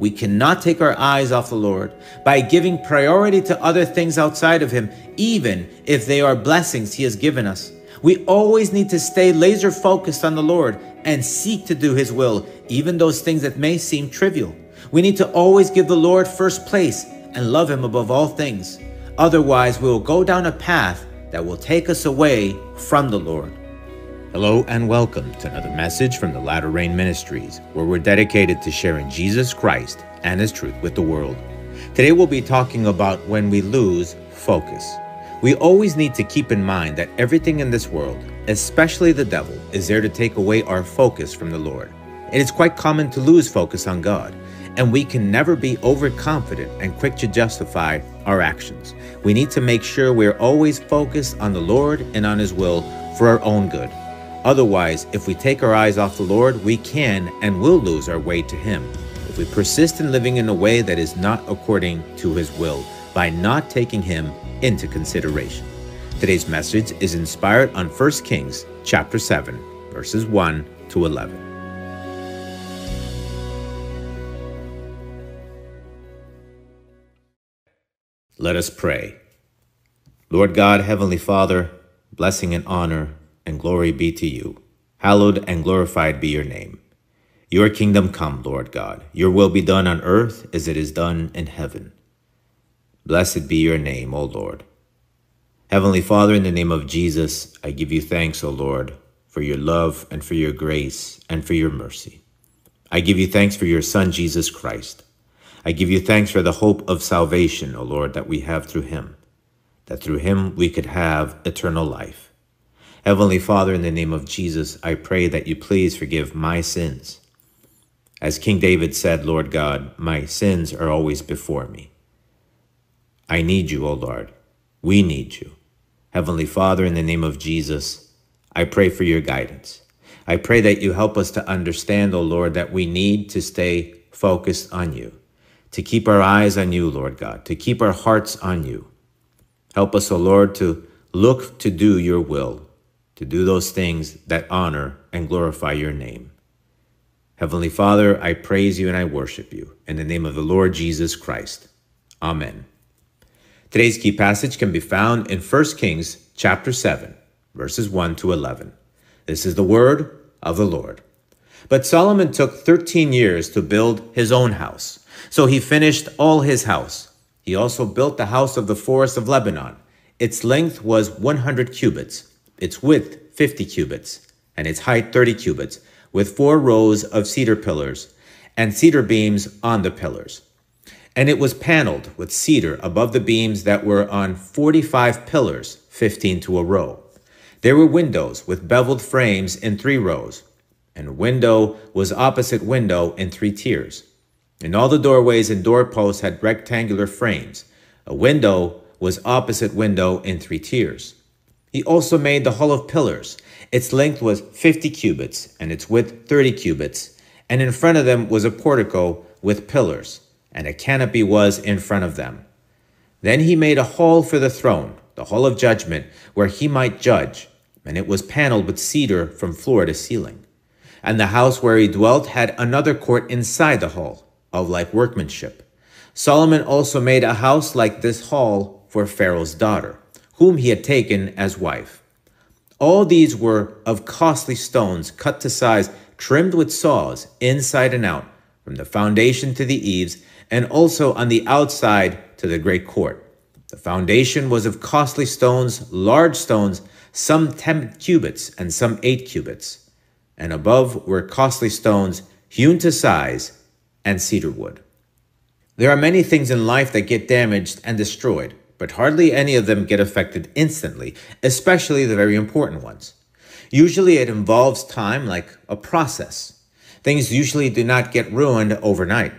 we cannot take our eyes off the Lord by giving priority to other things outside of Him, even if they are blessings He has given us. We always need to stay laser focused on the Lord and seek to do His will, even those things that may seem trivial. We need to always give the Lord first place and love Him above all things. Otherwise, we will go down a path that will take us away from the Lord. Hello and welcome to another message from the Latter Rain Ministries, where we're dedicated to sharing Jesus Christ and His truth with the world. Today we'll be talking about when we lose focus. We always need to keep in mind that everything in this world, especially the devil, is there to take away our focus from the Lord. It is quite common to lose focus on God, and we can never be overconfident and quick to justify our actions. We need to make sure we're always focused on the Lord and on His will for our own good. Otherwise, if we take our eyes off the Lord, we can and will lose our way to Him if we persist in living in a way that is not according to His will by not taking Him into consideration. Today's message is inspired on 1 Kings chapter 7, verses 1 to 11. Let us pray. Lord God, Heavenly Father, blessing and honor and glory be to you. Hallowed and glorified be your name. Your kingdom come, Lord God. Your will be done on earth as it is done in heaven. Blessed be your name, O Lord. Heavenly Father, in the name of Jesus, I give you thanks, O Lord, for your love and for your grace and for your mercy. I give you thanks for your Son, Jesus Christ. I give you thanks for the hope of salvation, O Lord, that we have through him, that through him we could have eternal life. Heavenly Father, in the name of Jesus, I pray that you please forgive my sins. As King David said, Lord God, my sins are always before me. I need you, O Lord. We need you. Heavenly Father, in the name of Jesus, I pray for your guidance. I pray that you help us to understand, O Lord, that we need to stay focused on you, to keep our eyes on you, Lord God, to keep our hearts on you. Help us, O Lord, to look to do your will to do those things that honor and glorify your name. Heavenly Father, I praise you and I worship you. In the name of the Lord Jesus Christ. Amen. Today's key passage can be found in 1 Kings chapter 7, verses 1 to 11. This is the word of the Lord. But Solomon took 13 years to build his own house. So he finished all his house. He also built the house of the forest of Lebanon. Its length was 100 cubits its width 50 cubits, and its height 30 cubits, with four rows of cedar pillars and cedar beams on the pillars. And it was paneled with cedar above the beams that were on 45 pillars, 15 to a row. There were windows with beveled frames in three rows, and window was opposite window in three tiers. And all the doorways and doorposts had rectangular frames. A window was opposite window in three tiers. He also made the hall of pillars. Its length was 50 cubits, and its width 30 cubits, and in front of them was a portico with pillars, and a canopy was in front of them. Then he made a hall for the throne, the hall of judgment, where he might judge, and it was paneled with cedar from floor to ceiling. And the house where he dwelt had another court inside the hall, of like workmanship. Solomon also made a house like this hall for Pharaoh's daughter whom he had taken as wife. All these were of costly stones, cut to size, trimmed with saws, inside and out, from the foundation to the eaves, and also on the outside to the great court. The foundation was of costly stones, large stones, some ten cubits and some eight cubits. And above were costly stones, hewn to size, and cedar wood. There are many things in life that get damaged and destroyed but hardly any of them get affected instantly, especially the very important ones. Usually it involves time like a process. Things usually do not get ruined overnight.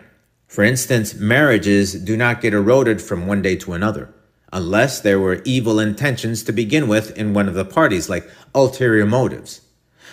For instance, marriages do not get eroded from one day to another, unless there were evil intentions to begin with in one of the parties, like ulterior motives.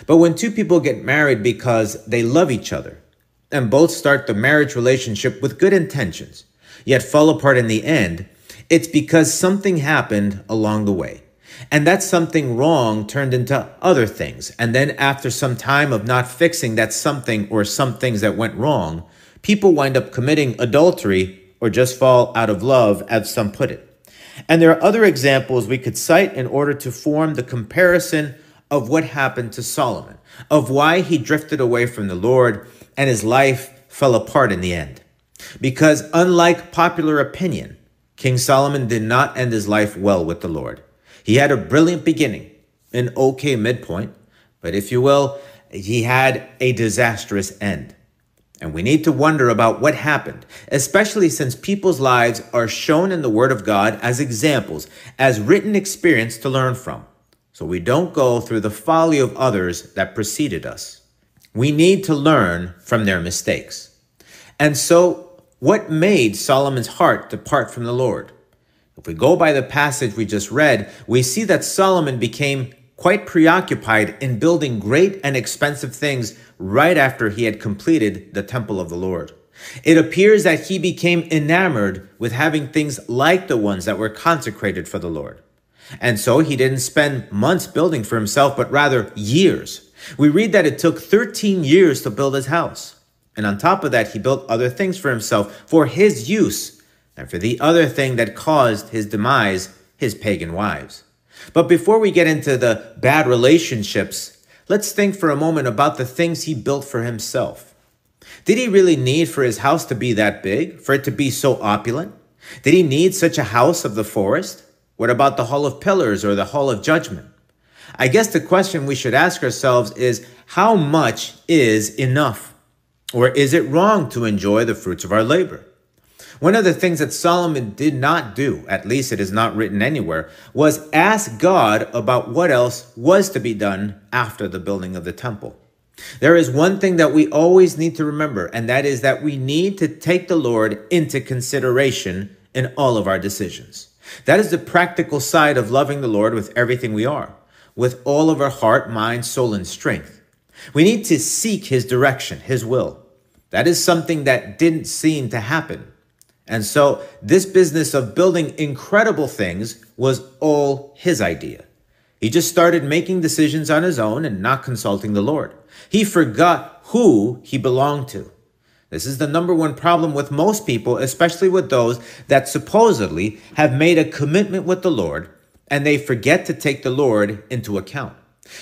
But when two people get married because they love each other, and both start the marriage relationship with good intentions, yet fall apart in the end, it's because something happened along the way. And that something wrong turned into other things. And then after some time of not fixing that something or some things that went wrong, People wind up committing adultery or just fall out of love, as some put it. And there are other examples we could cite in order to form the comparison of what happened to Solomon, of why he drifted away from the Lord and his life fell apart in the end. Because unlike popular opinion, King Solomon did not end his life well with the Lord. He had a brilliant beginning, an okay midpoint, but if you will, he had a disastrous end. And we need to wonder about what happened, especially since people's lives are shown in the Word of God as examples, as written experience to learn from. So we don't go through the folly of others that preceded us. We need to learn from their mistakes. And so, what made Solomon's heart depart from the Lord? If we go by the passage we just read, we see that Solomon became quite preoccupied in building great and expensive things right after he had completed the temple of the Lord. It appears that he became enamored with having things like the ones that were consecrated for the Lord. And so he didn't spend months building for himself, but rather years. We read that it took 13 years to build his house. And on top of that, he built other things for himself for his use and for the other thing that caused his demise, his pagan wives. But before we get into the bad relationships, let's think for a moment about the things he built for himself. Did he really need for his house to be that big, for it to be so opulent? Did he need such a house of the forest? What about the Hall of Pillars or the Hall of Judgment? I guess the question we should ask ourselves is how much is enough? Or is it wrong to enjoy the fruits of our labor? One of the things that Solomon did not do, at least it is not written anywhere, was ask God about what else was to be done after the building of the temple. There is one thing that we always need to remember, and that is that we need to take the Lord into consideration in all of our decisions. That is the practical side of loving the Lord with everything we are, with all of our heart, mind, soul, and strength. We need to seek His direction, His will. That is something that didn't seem to happen and so this business of building incredible things was all his idea. He just started making decisions on his own and not consulting the Lord. He forgot who he belonged to. This is the number one problem with most people, especially with those that supposedly have made a commitment with the Lord and they forget to take the Lord into account.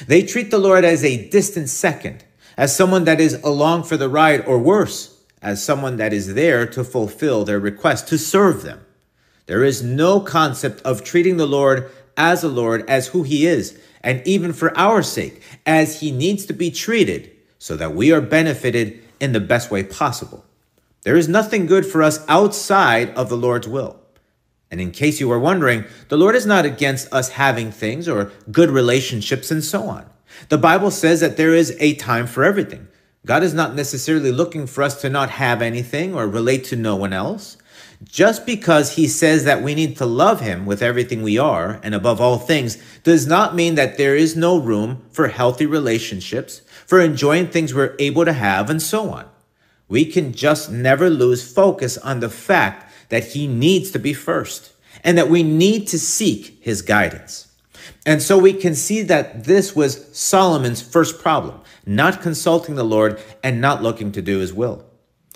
They treat the Lord as a distant second, as someone that is along for the ride or worse, as someone that is there to fulfill their request, to serve them. There is no concept of treating the Lord as a Lord, as who he is, and even for our sake, as he needs to be treated so that we are benefited in the best way possible. There is nothing good for us outside of the Lord's will. And in case you were wondering, the Lord is not against us having things or good relationships and so on. The Bible says that there is a time for everything. God is not necessarily looking for us to not have anything or relate to no one else. Just because he says that we need to love him with everything we are and above all things does not mean that there is no room for healthy relationships, for enjoying things we're able to have, and so on. We can just never lose focus on the fact that he needs to be first and that we need to seek his guidance. And so we can see that this was Solomon's first problem, not consulting the Lord and not looking to do his will.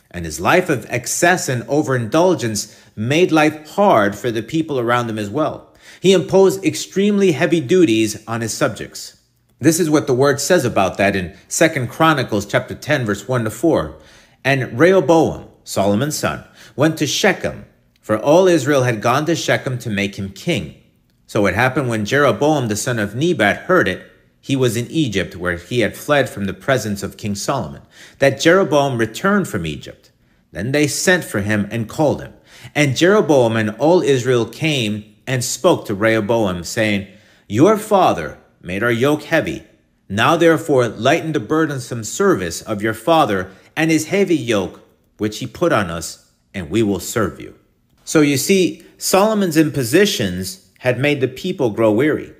And his life of excess and overindulgence made life hard for the people around him as well. He imposed extremely heavy duties on his subjects. This is what the word says about that in Second Chronicles chapter 10 verse 1 to 4. And Rehoboam, Solomon's son, went to Shechem, for all Israel had gone to Shechem to make him king. So it happened when Jeroboam the son of Nebat heard it, he was in Egypt where he had fled from the presence of King Solomon, that Jeroboam returned from Egypt. Then they sent for him and called him. And Jeroboam and all Israel came and spoke to Rehoboam, saying, Your father made our yoke heavy. Now therefore lighten the burdensome service of your father and his heavy yoke, which he put on us, and we will serve you. So you see, Solomon's impositions had made the people grow weary.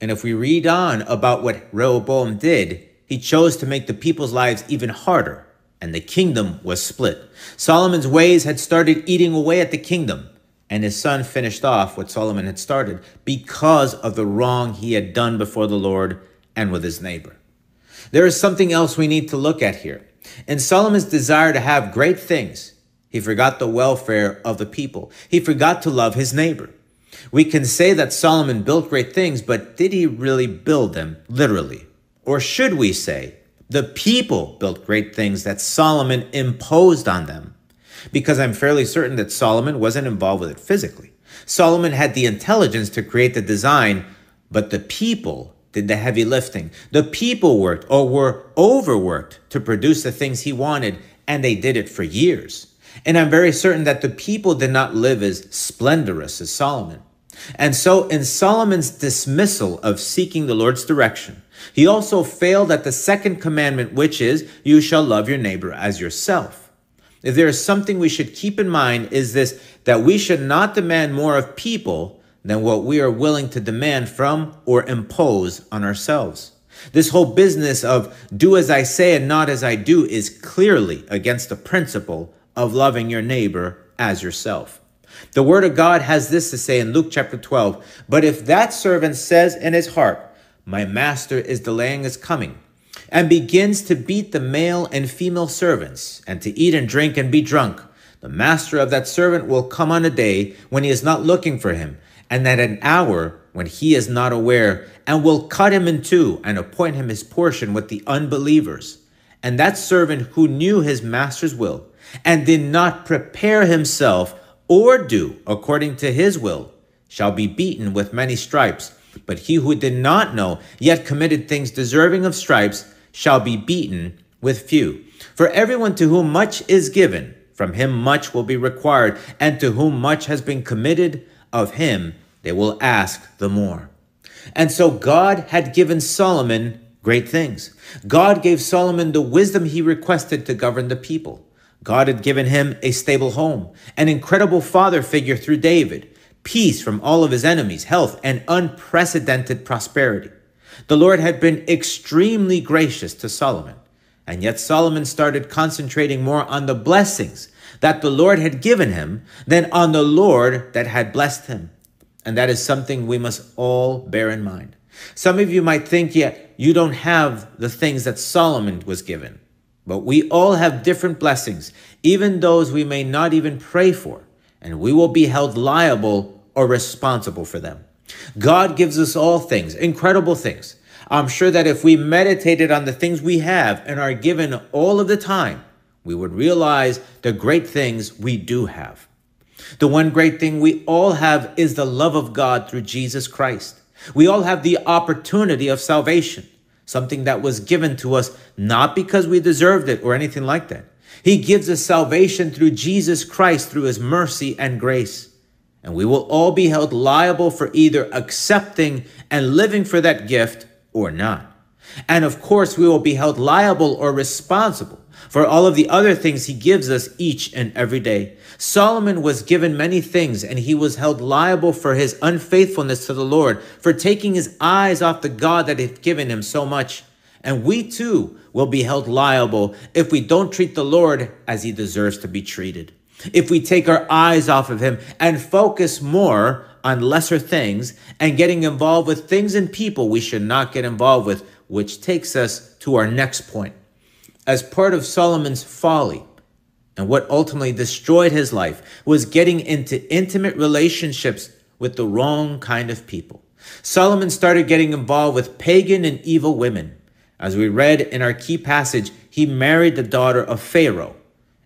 And if we read on about what Rehoboam did, he chose to make the people's lives even harder, and the kingdom was split. Solomon's ways had started eating away at the kingdom, and his son finished off what Solomon had started because of the wrong he had done before the Lord and with his neighbor. There is something else we need to look at here. In Solomon's desire to have great things, he forgot the welfare of the people. He forgot to love his neighbor. We can say that Solomon built great things, but did he really build them literally? Or should we say, the people built great things that Solomon imposed on them? Because I'm fairly certain that Solomon wasn't involved with it physically. Solomon had the intelligence to create the design, but the people did the heavy lifting. The people worked or were overworked to produce the things he wanted, and they did it for years. And I'm very certain that the people did not live as splendorous as Solomon. And so, in Solomon's dismissal of seeking the Lord's direction, he also failed at the second commandment, which is, You shall love your neighbor as yourself. If there is something we should keep in mind, is this that we should not demand more of people than what we are willing to demand from or impose on ourselves. This whole business of do as I say and not as I do is clearly against the principle of loving your neighbor as yourself. The word of God has this to say in Luke chapter 12 But if that servant says in his heart, My master is delaying his coming, and begins to beat the male and female servants, and to eat and drink and be drunk, the master of that servant will come on a day when he is not looking for him, and at an hour when he is not aware, and will cut him in two and appoint him his portion with the unbelievers. And that servant who knew his master's will and did not prepare himself or do according to his will shall be beaten with many stripes. But he who did not know, yet committed things deserving of stripes, shall be beaten with few. For everyone to whom much is given, from him much will be required, and to whom much has been committed, of him they will ask the more. And so God had given Solomon great things. God gave Solomon the wisdom he requested to govern the people. God had given him a stable home, an incredible father figure through David, peace from all of his enemies, health, and unprecedented prosperity. The Lord had been extremely gracious to Solomon, and yet Solomon started concentrating more on the blessings that the Lord had given him than on the Lord that had blessed him. And that is something we must all bear in mind. Some of you might think, yet you don't have the things that Solomon was given. But we all have different blessings, even those we may not even pray for, and we will be held liable or responsible for them. God gives us all things, incredible things. I'm sure that if we meditated on the things we have and are given all of the time, we would realize the great things we do have. The one great thing we all have is the love of God through Jesus Christ. We all have the opportunity of salvation something that was given to us not because we deserved it or anything like that. He gives us salvation through Jesus Christ, through his mercy and grace. And we will all be held liable for either accepting and living for that gift or not. And of course, we will be held liable or responsible for all of the other things he gives us each and every day. Solomon was given many things and he was held liable for his unfaithfulness to the Lord, for taking his eyes off the God that had given him so much. And we too will be held liable if we don't treat the Lord as he deserves to be treated. If we take our eyes off of him and focus more on lesser things and getting involved with things and people we should not get involved with, which takes us to our next point. As part of Solomon's folly, and what ultimately destroyed his life was getting into intimate relationships with the wrong kind of people. Solomon started getting involved with pagan and evil women. As we read in our key passage, he married the daughter of Pharaoh,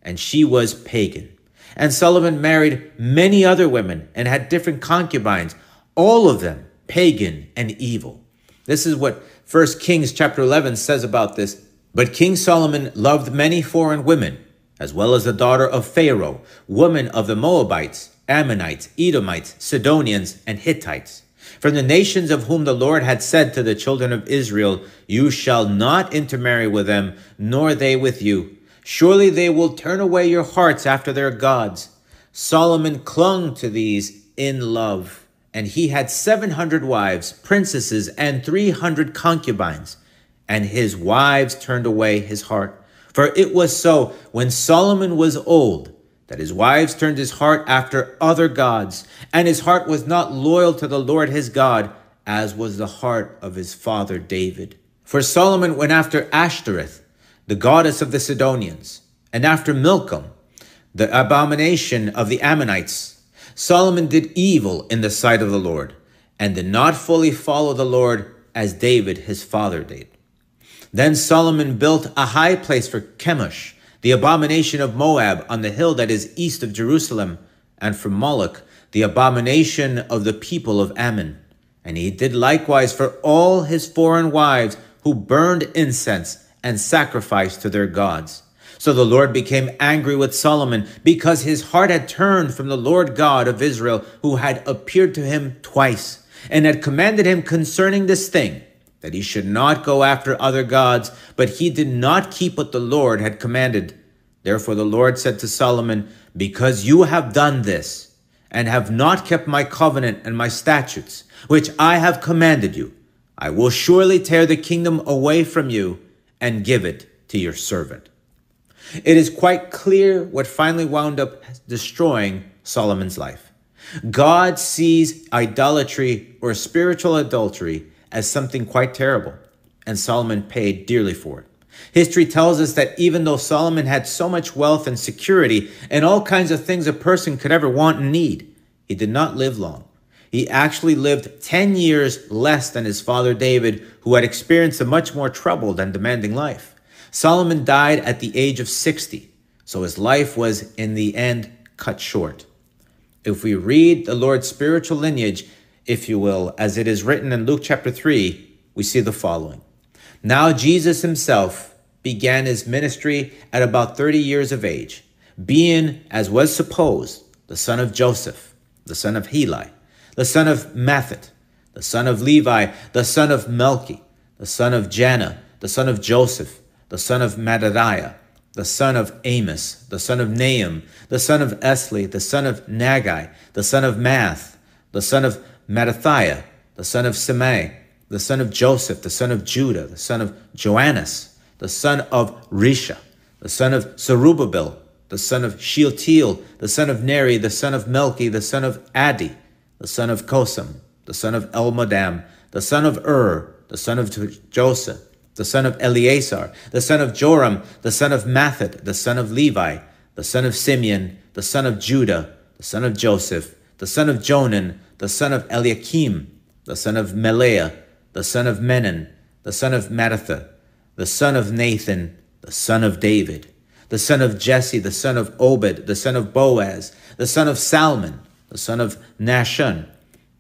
and she was pagan. And Solomon married many other women and had different concubines, all of them pagan and evil. This is what 1 Kings chapter 11 says about this. But King Solomon loved many foreign women as well as the daughter of Pharaoh, woman of the Moabites, Ammonites, Edomites, Sidonians, and Hittites. From the nations of whom the Lord had said to the children of Israel, You shall not intermarry with them, nor they with you. Surely they will turn away your hearts after their gods. Solomon clung to these in love, and he had seven hundred wives, princesses, and three hundred concubines, and his wives turned away his heart. For it was so when Solomon was old that his wives turned his heart after other gods, and his heart was not loyal to the Lord his God, as was the heart of his father David. For Solomon went after Ashtoreth, the goddess of the Sidonians, and after Milcom, the abomination of the Ammonites, Solomon did evil in the sight of the Lord, and did not fully follow the Lord as David his father did. Then Solomon built a high place for Chemosh, the abomination of Moab, on the hill that is east of Jerusalem, and for Moloch, the abomination of the people of Ammon. And he did likewise for all his foreign wives who burned incense and sacrificed to their gods. So the Lord became angry with Solomon because his heart had turned from the Lord God of Israel, who had appeared to him twice and had commanded him concerning this thing, that he should not go after other gods, but he did not keep what the Lord had commanded. Therefore the Lord said to Solomon, Because you have done this, and have not kept my covenant and my statutes, which I have commanded you, I will surely tear the kingdom away from you and give it to your servant. It is quite clear what finally wound up destroying Solomon's life. God sees idolatry or spiritual adultery as something quite terrible, and Solomon paid dearly for it. History tells us that even though Solomon had so much wealth and security and all kinds of things a person could ever want and need, he did not live long. He actually lived 10 years less than his father David, who had experienced a much more troubled and demanding life. Solomon died at the age of 60, so his life was in the end cut short. If we read the Lord's spiritual lineage, if you will, as it is written in Luke chapter 3, we see the following. Now Jesus himself began his ministry at about 30 years of age, being, as was supposed, the son of Joseph, the son of Heli, the son of Matthat, the son of Levi, the son of Melchi, the son of Janna, the son of Joseph, the son of Mattathiah, the son of Amos, the son of Nahum, the son of Esli, the son of Naggai, the son of Maath, the son of Mattathiah, the son of Semei, the son of Joseph, the son of Judah, the son of Joannas, the son of Rhesa, the son of Zerubbabel, the son of Shealtiel, the son of Neri, the son of Melchi, the son of Addi, the son of Cosam, the son of Elmodam, the son of Ur, the son of Joseph, the son of Eleazar, the son of Jorim, the son of Matthat, the son of Levi, the son of Simeon, the son of Judah, the son of Joseph, the son of Jonan, the son of Eliakim, the son of Melea, the son of Menan, the son of Mattathah, the son of Nathan, the son of David, the son of Jesse, the son of Obed, the son of Boaz, the son of Salmon, the son of Nahshon,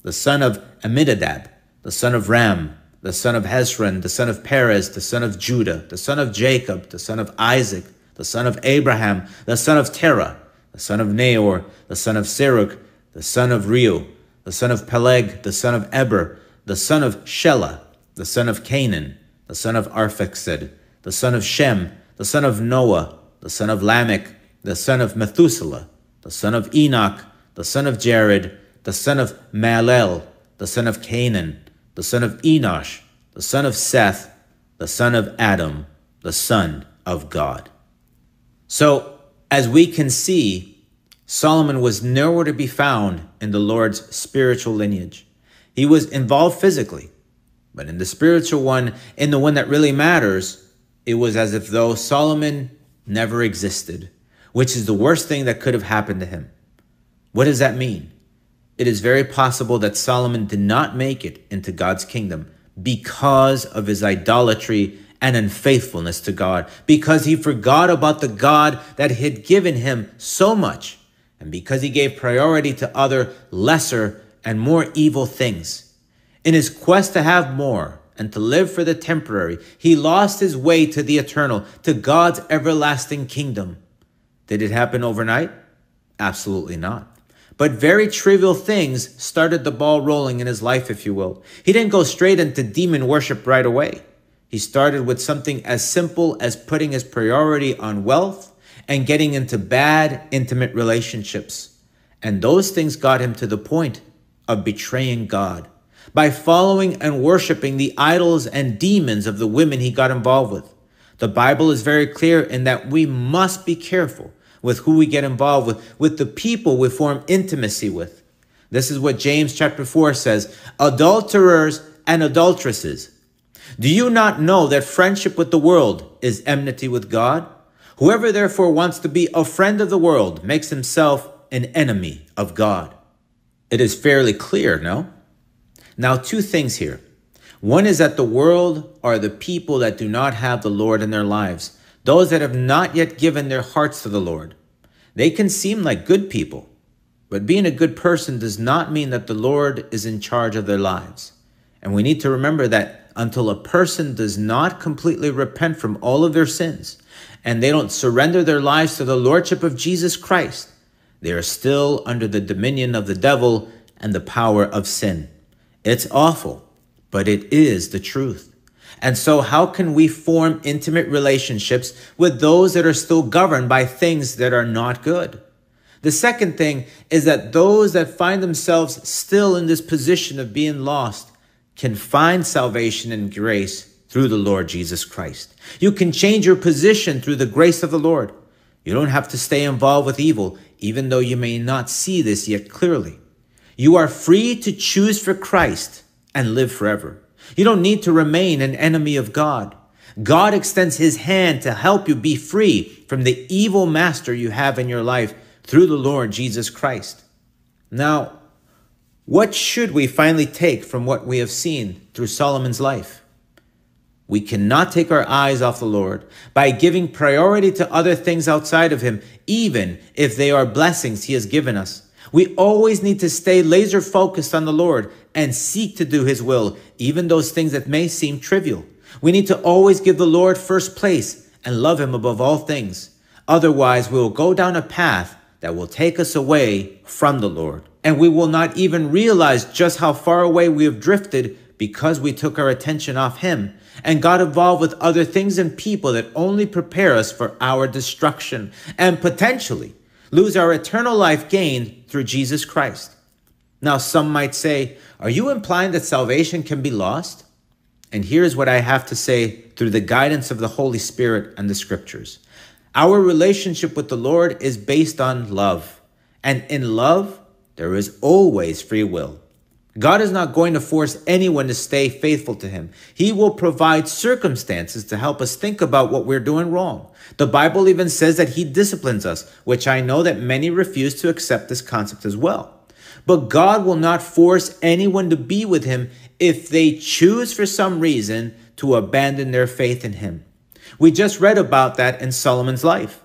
the son of Amminadab, the son of Ram, the son of Hezron, the son of Perez, the son of Judah, the son of Jacob, the son of Isaac, the son of Abraham, the son of Terah, the son of Nahor, the son of Serug, the son of Reu, the son of Peleg, the son of Eber, the son of Shelah, the son of Cainan, the son of Arphaxad, the son of Shem, the son of Noah, the son of Lamech, the son of Methuselah, the son of Enoch, the son of Jared, the son of Malel, the son of Cainan, the son of Enosh, the son of Seth, the son of Adam, the son of God. So, as we can see, Solomon was nowhere to be found in the Lord's spiritual lineage. He was involved physically, but in the spiritual one, in the one that really matters, it was as if though Solomon never existed, which is the worst thing that could have happened to him. What does that mean? it is very possible that Solomon did not make it into God's kingdom because of his idolatry and unfaithfulness to God, because he forgot about the God that had given him so much, and because he gave priority to other lesser and more evil things. In his quest to have more and to live for the temporary, he lost his way to the eternal, to God's everlasting kingdom. Did it happen overnight? Absolutely not. But very trivial things started the ball rolling in his life, if you will. He didn't go straight into demon worship right away. He started with something as simple as putting his priority on wealth and getting into bad, intimate relationships. And those things got him to the point of betraying God by following and worshiping the idols and demons of the women he got involved with. The Bible is very clear in that we must be careful with who we get involved with, with the people we form intimacy with. This is what James chapter 4 says adulterers and adulteresses, Do you not know that friendship with the world is enmity with God? Whoever therefore wants to be a friend of the world makes himself an enemy of God. It is fairly clear, no? Now, two things here. One is that the world are the people that do not have the Lord in their lives, those that have not yet given their hearts to the Lord. They can seem like good people, but being a good person does not mean that the Lord is in charge of their lives. And we need to remember that until a person does not completely repent from all of their sins and they don't surrender their lives to the Lordship of Jesus Christ, they are still under the dominion of the devil and the power of sin. It's awful but it is the truth. And so, how can we form intimate relationships with those that are still governed by things that are not good? The second thing is that those that find themselves still in this position of being lost can find salvation and grace through the Lord Jesus Christ. You can change your position through the grace of the Lord. You don't have to stay involved with evil, even though you may not see this yet clearly. You are free to choose for Christ and live forever. You don't need to remain an enemy of God. God extends his hand to help you be free from the evil master you have in your life through the Lord Jesus Christ. Now, what should we finally take from what we have seen through Solomon's life? We cannot take our eyes off the Lord by giving priority to other things outside of him, even if they are blessings he has given us. We always need to stay laser focused on the Lord and seek to do his will, even those things that may seem trivial. We need to always give the Lord first place and love him above all things. Otherwise, we will go down a path that will take us away from the Lord. And we will not even realize just how far away we have drifted because we took our attention off him and got involved with other things and people that only prepare us for our destruction and potentially lose our eternal life gained through Jesus Christ. Now, some might say, Are you implying that salvation can be lost? And here's what I have to say through the guidance of the Holy Spirit and the scriptures. Our relationship with the Lord is based on love. And in love, there is always free will. God is not going to force anyone to stay faithful to him. He will provide circumstances to help us think about what we're doing wrong. The Bible even says that he disciplines us, which I know that many refuse to accept this concept as well. But God will not force anyone to be with him if they choose for some reason to abandon their faith in him. We just read about that in Solomon's life.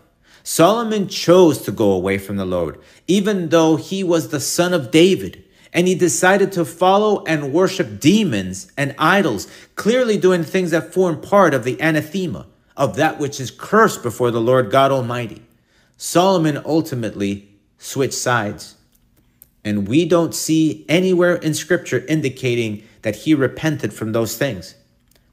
Solomon chose to go away from the Lord, even though he was the son of David and he decided to follow and worship demons and idols, clearly doing things that form part of the anathema of that which is cursed before the Lord God Almighty. Solomon ultimately switched sides. And we don't see anywhere in scripture indicating that he repented from those things.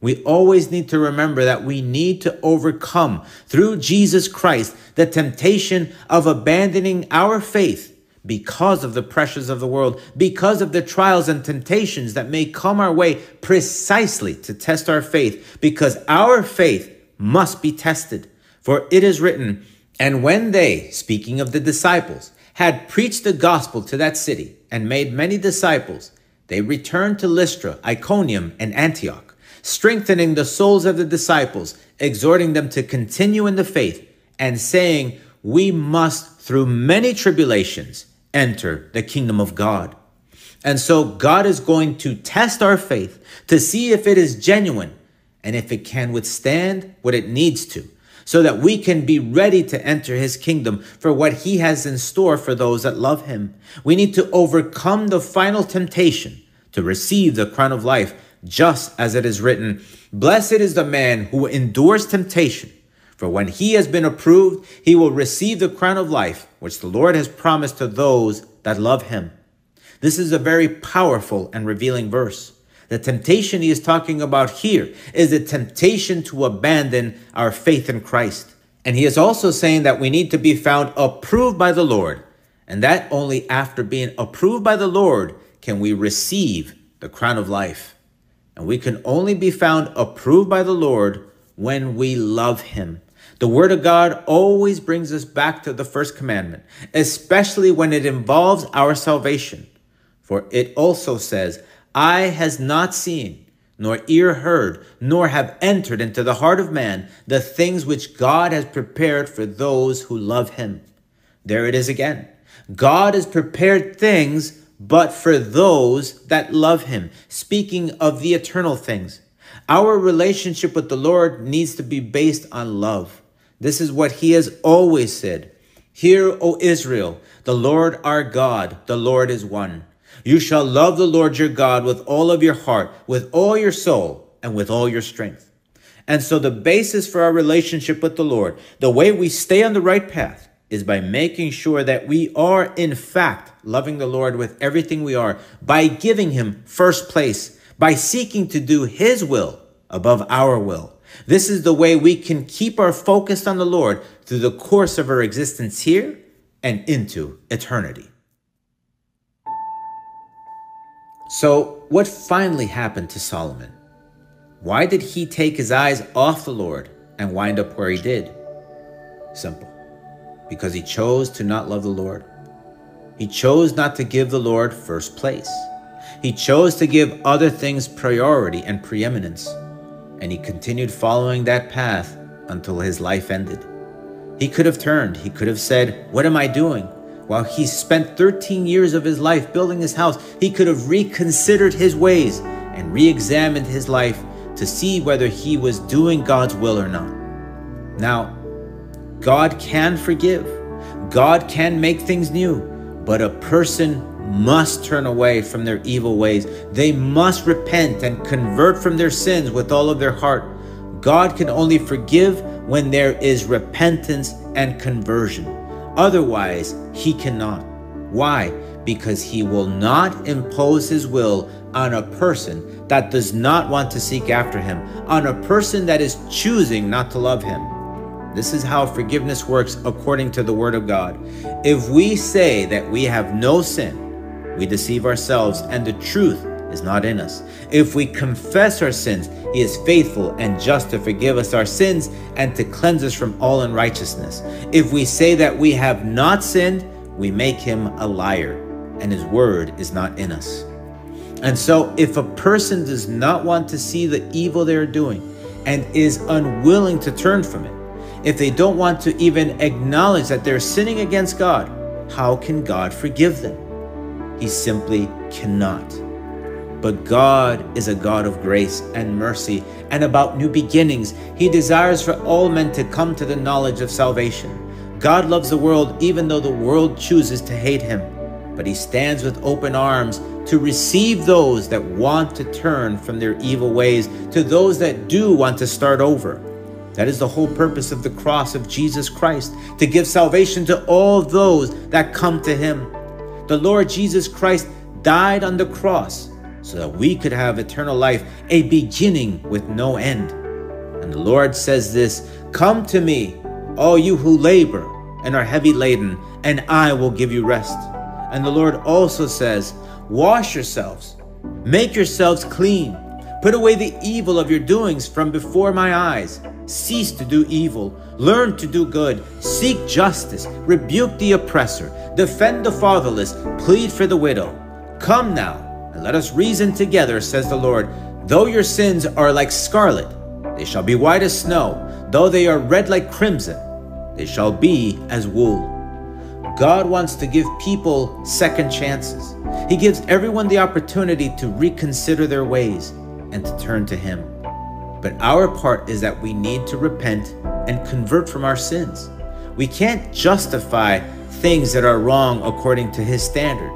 We always need to remember that we need to overcome through Jesus Christ the temptation of abandoning our faith because of the pressures of the world, because of the trials and temptations that may come our way precisely to test our faith, because our faith must be tested. For it is written, And when they, speaking of the disciples, had preached the gospel to that city and made many disciples, they returned to Lystra, Iconium, and Antioch, strengthening the souls of the disciples, exhorting them to continue in the faith, and saying, We must, through many tribulations, enter the kingdom of God. And so God is going to test our faith to see if it is genuine and if it can withstand what it needs to, so that we can be ready to enter his kingdom for what he has in store for those that love him. We need to overcome the final temptation to receive the crown of life, just as it is written, Blessed is the man who endures temptation for when he has been approved, he will receive the crown of life, which the Lord has promised to those that love him. This is a very powerful and revealing verse. The temptation he is talking about here is the temptation to abandon our faith in Christ. And he is also saying that we need to be found approved by the Lord. And that only after being approved by the Lord can we receive the crown of life. And we can only be found approved by the Lord when we love him. The Word of God always brings us back to the first commandment, especially when it involves our salvation. For it also says, Eye has not seen, nor ear heard, nor have entered into the heart of man the things which God has prepared for those who love him. There it is again. God has prepared things, but for those that love him, speaking of the eternal things. Our relationship with the Lord needs to be based on love. This is what he has always said. Hear, O Israel, the Lord our God, the Lord is one. You shall love the Lord your God with all of your heart, with all your soul, and with all your strength. And so the basis for our relationship with the Lord, the way we stay on the right path, is by making sure that we are, in fact, loving the Lord with everything we are, by giving Him first place, by seeking to do His will above our will. This is the way we can keep our focus on the Lord through the course of our existence here and into eternity. So, what finally happened to Solomon? Why did he take his eyes off the Lord and wind up where he did? Simple. Because he chose to not love the Lord. He chose not to give the Lord first place. He chose to give other things priority and preeminence. And he continued following that path until his life ended. He could have turned. He could have said, What am I doing? While he spent 13 years of his life building his house, he could have reconsidered his ways and re examined his life to see whether he was doing God's will or not. Now, God can forgive, God can make things new, but a person must turn away from their evil ways. They must repent and convert from their sins with all of their heart. God can only forgive when there is repentance and conversion. Otherwise, he cannot. Why? Because he will not impose his will on a person that does not want to seek after him, on a person that is choosing not to love him. This is how forgiveness works according to the Word of God. If we say that we have no sin, we deceive ourselves and the truth is not in us. If we confess our sins, He is faithful and just to forgive us our sins and to cleanse us from all unrighteousness. If we say that we have not sinned, we make Him a liar, and His word is not in us. And so, if a person does not want to see the evil they are doing and is unwilling to turn from it, if they don't want to even acknowledge that they're sinning against God, how can God forgive them? He simply cannot. But God is a God of grace and mercy and about new beginnings. He desires for all men to come to the knowledge of salvation. God loves the world even though the world chooses to hate him. But he stands with open arms to receive those that want to turn from their evil ways, to those that do want to start over. That is the whole purpose of the cross of Jesus Christ, to give salvation to all those that come to him. The Lord Jesus Christ died on the cross so that we could have eternal life, a beginning with no end. And the Lord says this Come to me, all you who labor and are heavy laden, and I will give you rest. And the Lord also says, Wash yourselves, make yourselves clean, put away the evil of your doings from before my eyes. Cease to do evil, learn to do good, seek justice, rebuke the oppressor, defend the fatherless, plead for the widow. Come now and let us reason together, says the Lord. Though your sins are like scarlet, they shall be white as snow. Though they are red like crimson, they shall be as wool. God wants to give people second chances. He gives everyone the opportunity to reconsider their ways and to turn to Him. But our part is that we need to repent and convert from our sins. We can't justify things that are wrong according to His standard.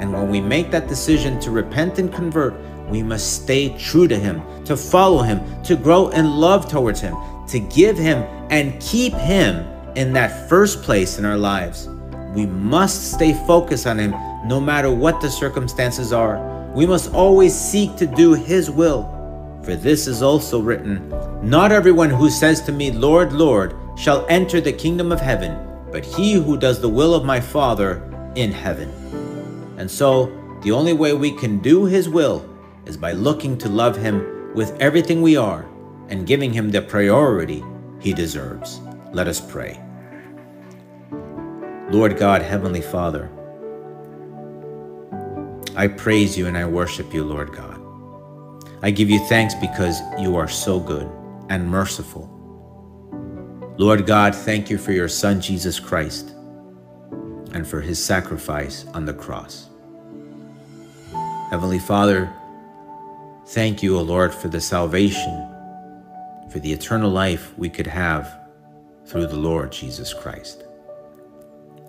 And when we make that decision to repent and convert, we must stay true to Him, to follow Him, to grow in love towards Him, to give Him and keep Him in that first place in our lives. We must stay focused on Him no matter what the circumstances are. We must always seek to do His will. For this is also written Not everyone who says to me, Lord, Lord, shall enter the kingdom of heaven, but he who does the will of my Father in heaven. And so, the only way we can do His will is by looking to love Him with everything we are and giving Him the priority He deserves. Let us pray. Lord God, Heavenly Father, I praise you and I worship you, Lord God. I give you thanks because you are so good and merciful. Lord God, thank you for your Son, Jesus Christ, and for his sacrifice on the cross. Heavenly Father, thank you, O Lord, for the salvation, for the eternal life we could have through the Lord Jesus Christ.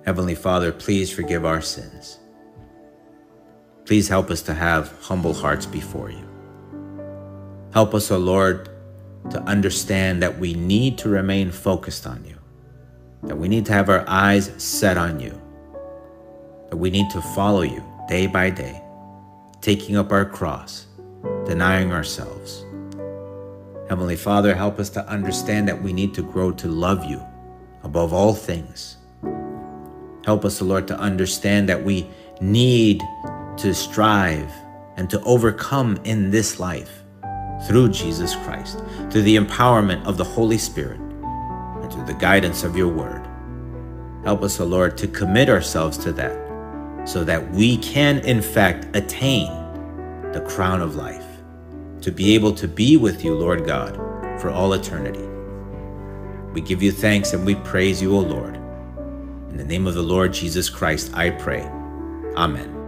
Heavenly Father, please forgive our sins. Please help us to have humble hearts before you. Help us, O Lord, to understand that we need to remain focused on you, that we need to have our eyes set on you, that we need to follow you day by day, taking up our cross, denying ourselves. Heavenly Father, help us to understand that we need to grow to love you above all things Help us, O Lord, to understand that we need to strive and to overcome in this life through Jesus Christ, through the empowerment of the Holy Spirit, and through the guidance of your word. Help us, O Lord, to commit ourselves to that so that we can, in fact, attain the crown of life, to be able to be with you, Lord God, for all eternity. We give you thanks and we praise you, O Lord. In the name of the Lord Jesus Christ, I pray. Amen.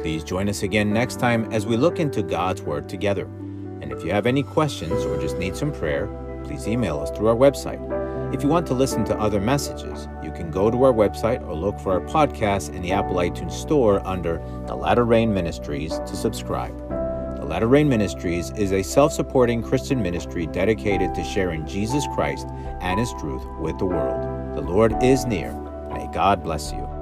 Please join us again next time as we look into God's Word together. And if you have any questions or just need some prayer, please email us through our website. If you want to listen to other messages, you can go to our website or look for our podcast in the Apple iTunes Store under The Latter Rain Ministries to subscribe. The Latter Rain Ministries is a self supporting Christian ministry dedicated to sharing Jesus Christ and His truth with the world. The Lord is near. May God bless you.